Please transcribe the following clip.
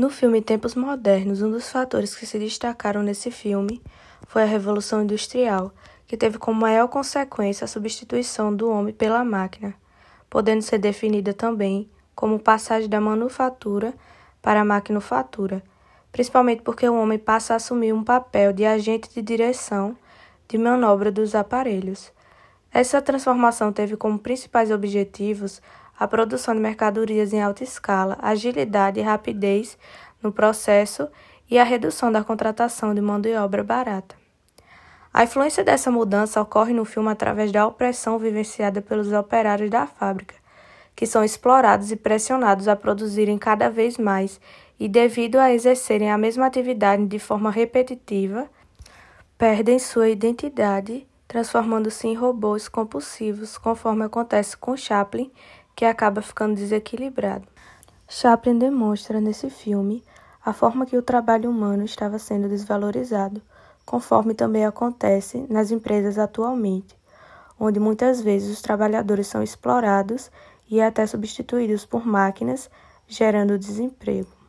No filme Tempos Modernos, um dos fatores que se destacaram nesse filme foi a Revolução Industrial, que teve como maior consequência a substituição do homem pela máquina, podendo ser definida também como passagem da manufatura para a maquinofatura, principalmente porque o homem passa a assumir um papel de agente de direção de manobra dos aparelhos. Essa transformação teve como principais objetivos a produção de mercadorias em alta escala, agilidade e rapidez no processo e a redução da contratação de mão de obra barata. A influência dessa mudança ocorre no filme através da opressão vivenciada pelos operários da fábrica, que são explorados e pressionados a produzirem cada vez mais e, devido a exercerem a mesma atividade de forma repetitiva, perdem sua identidade, transformando-se em robôs compulsivos, conforme acontece com Chaplin que acaba ficando desequilibrado. Chaplin demonstra nesse filme a forma que o trabalho humano estava sendo desvalorizado, conforme também acontece nas empresas atualmente, onde muitas vezes os trabalhadores são explorados e até substituídos por máquinas, gerando desemprego.